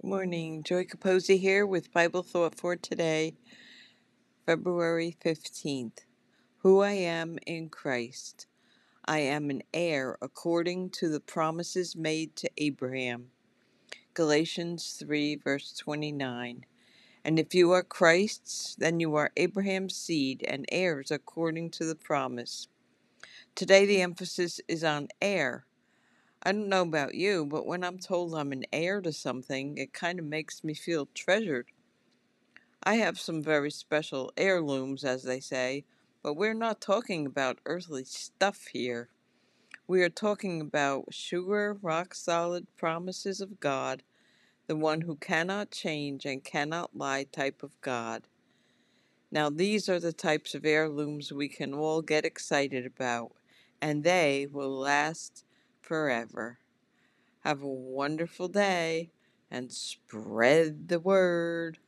Good morning. Joy Capozzi here with Bible Thought for today, February 15th. Who I am in Christ. I am an heir according to the promises made to Abraham. Galatians 3, verse 29. And if you are Christ's, then you are Abraham's seed and heirs according to the promise. Today the emphasis is on heir I don't know about you, but when I'm told I'm an heir to something, it kind of makes me feel treasured. I have some very special heirlooms, as they say, but we're not talking about earthly stuff here. We are talking about sure, rock solid promises of God, the one who cannot change and cannot lie type of God. Now, these are the types of heirlooms we can all get excited about, and they will last forever. Have a wonderful day and spread the word.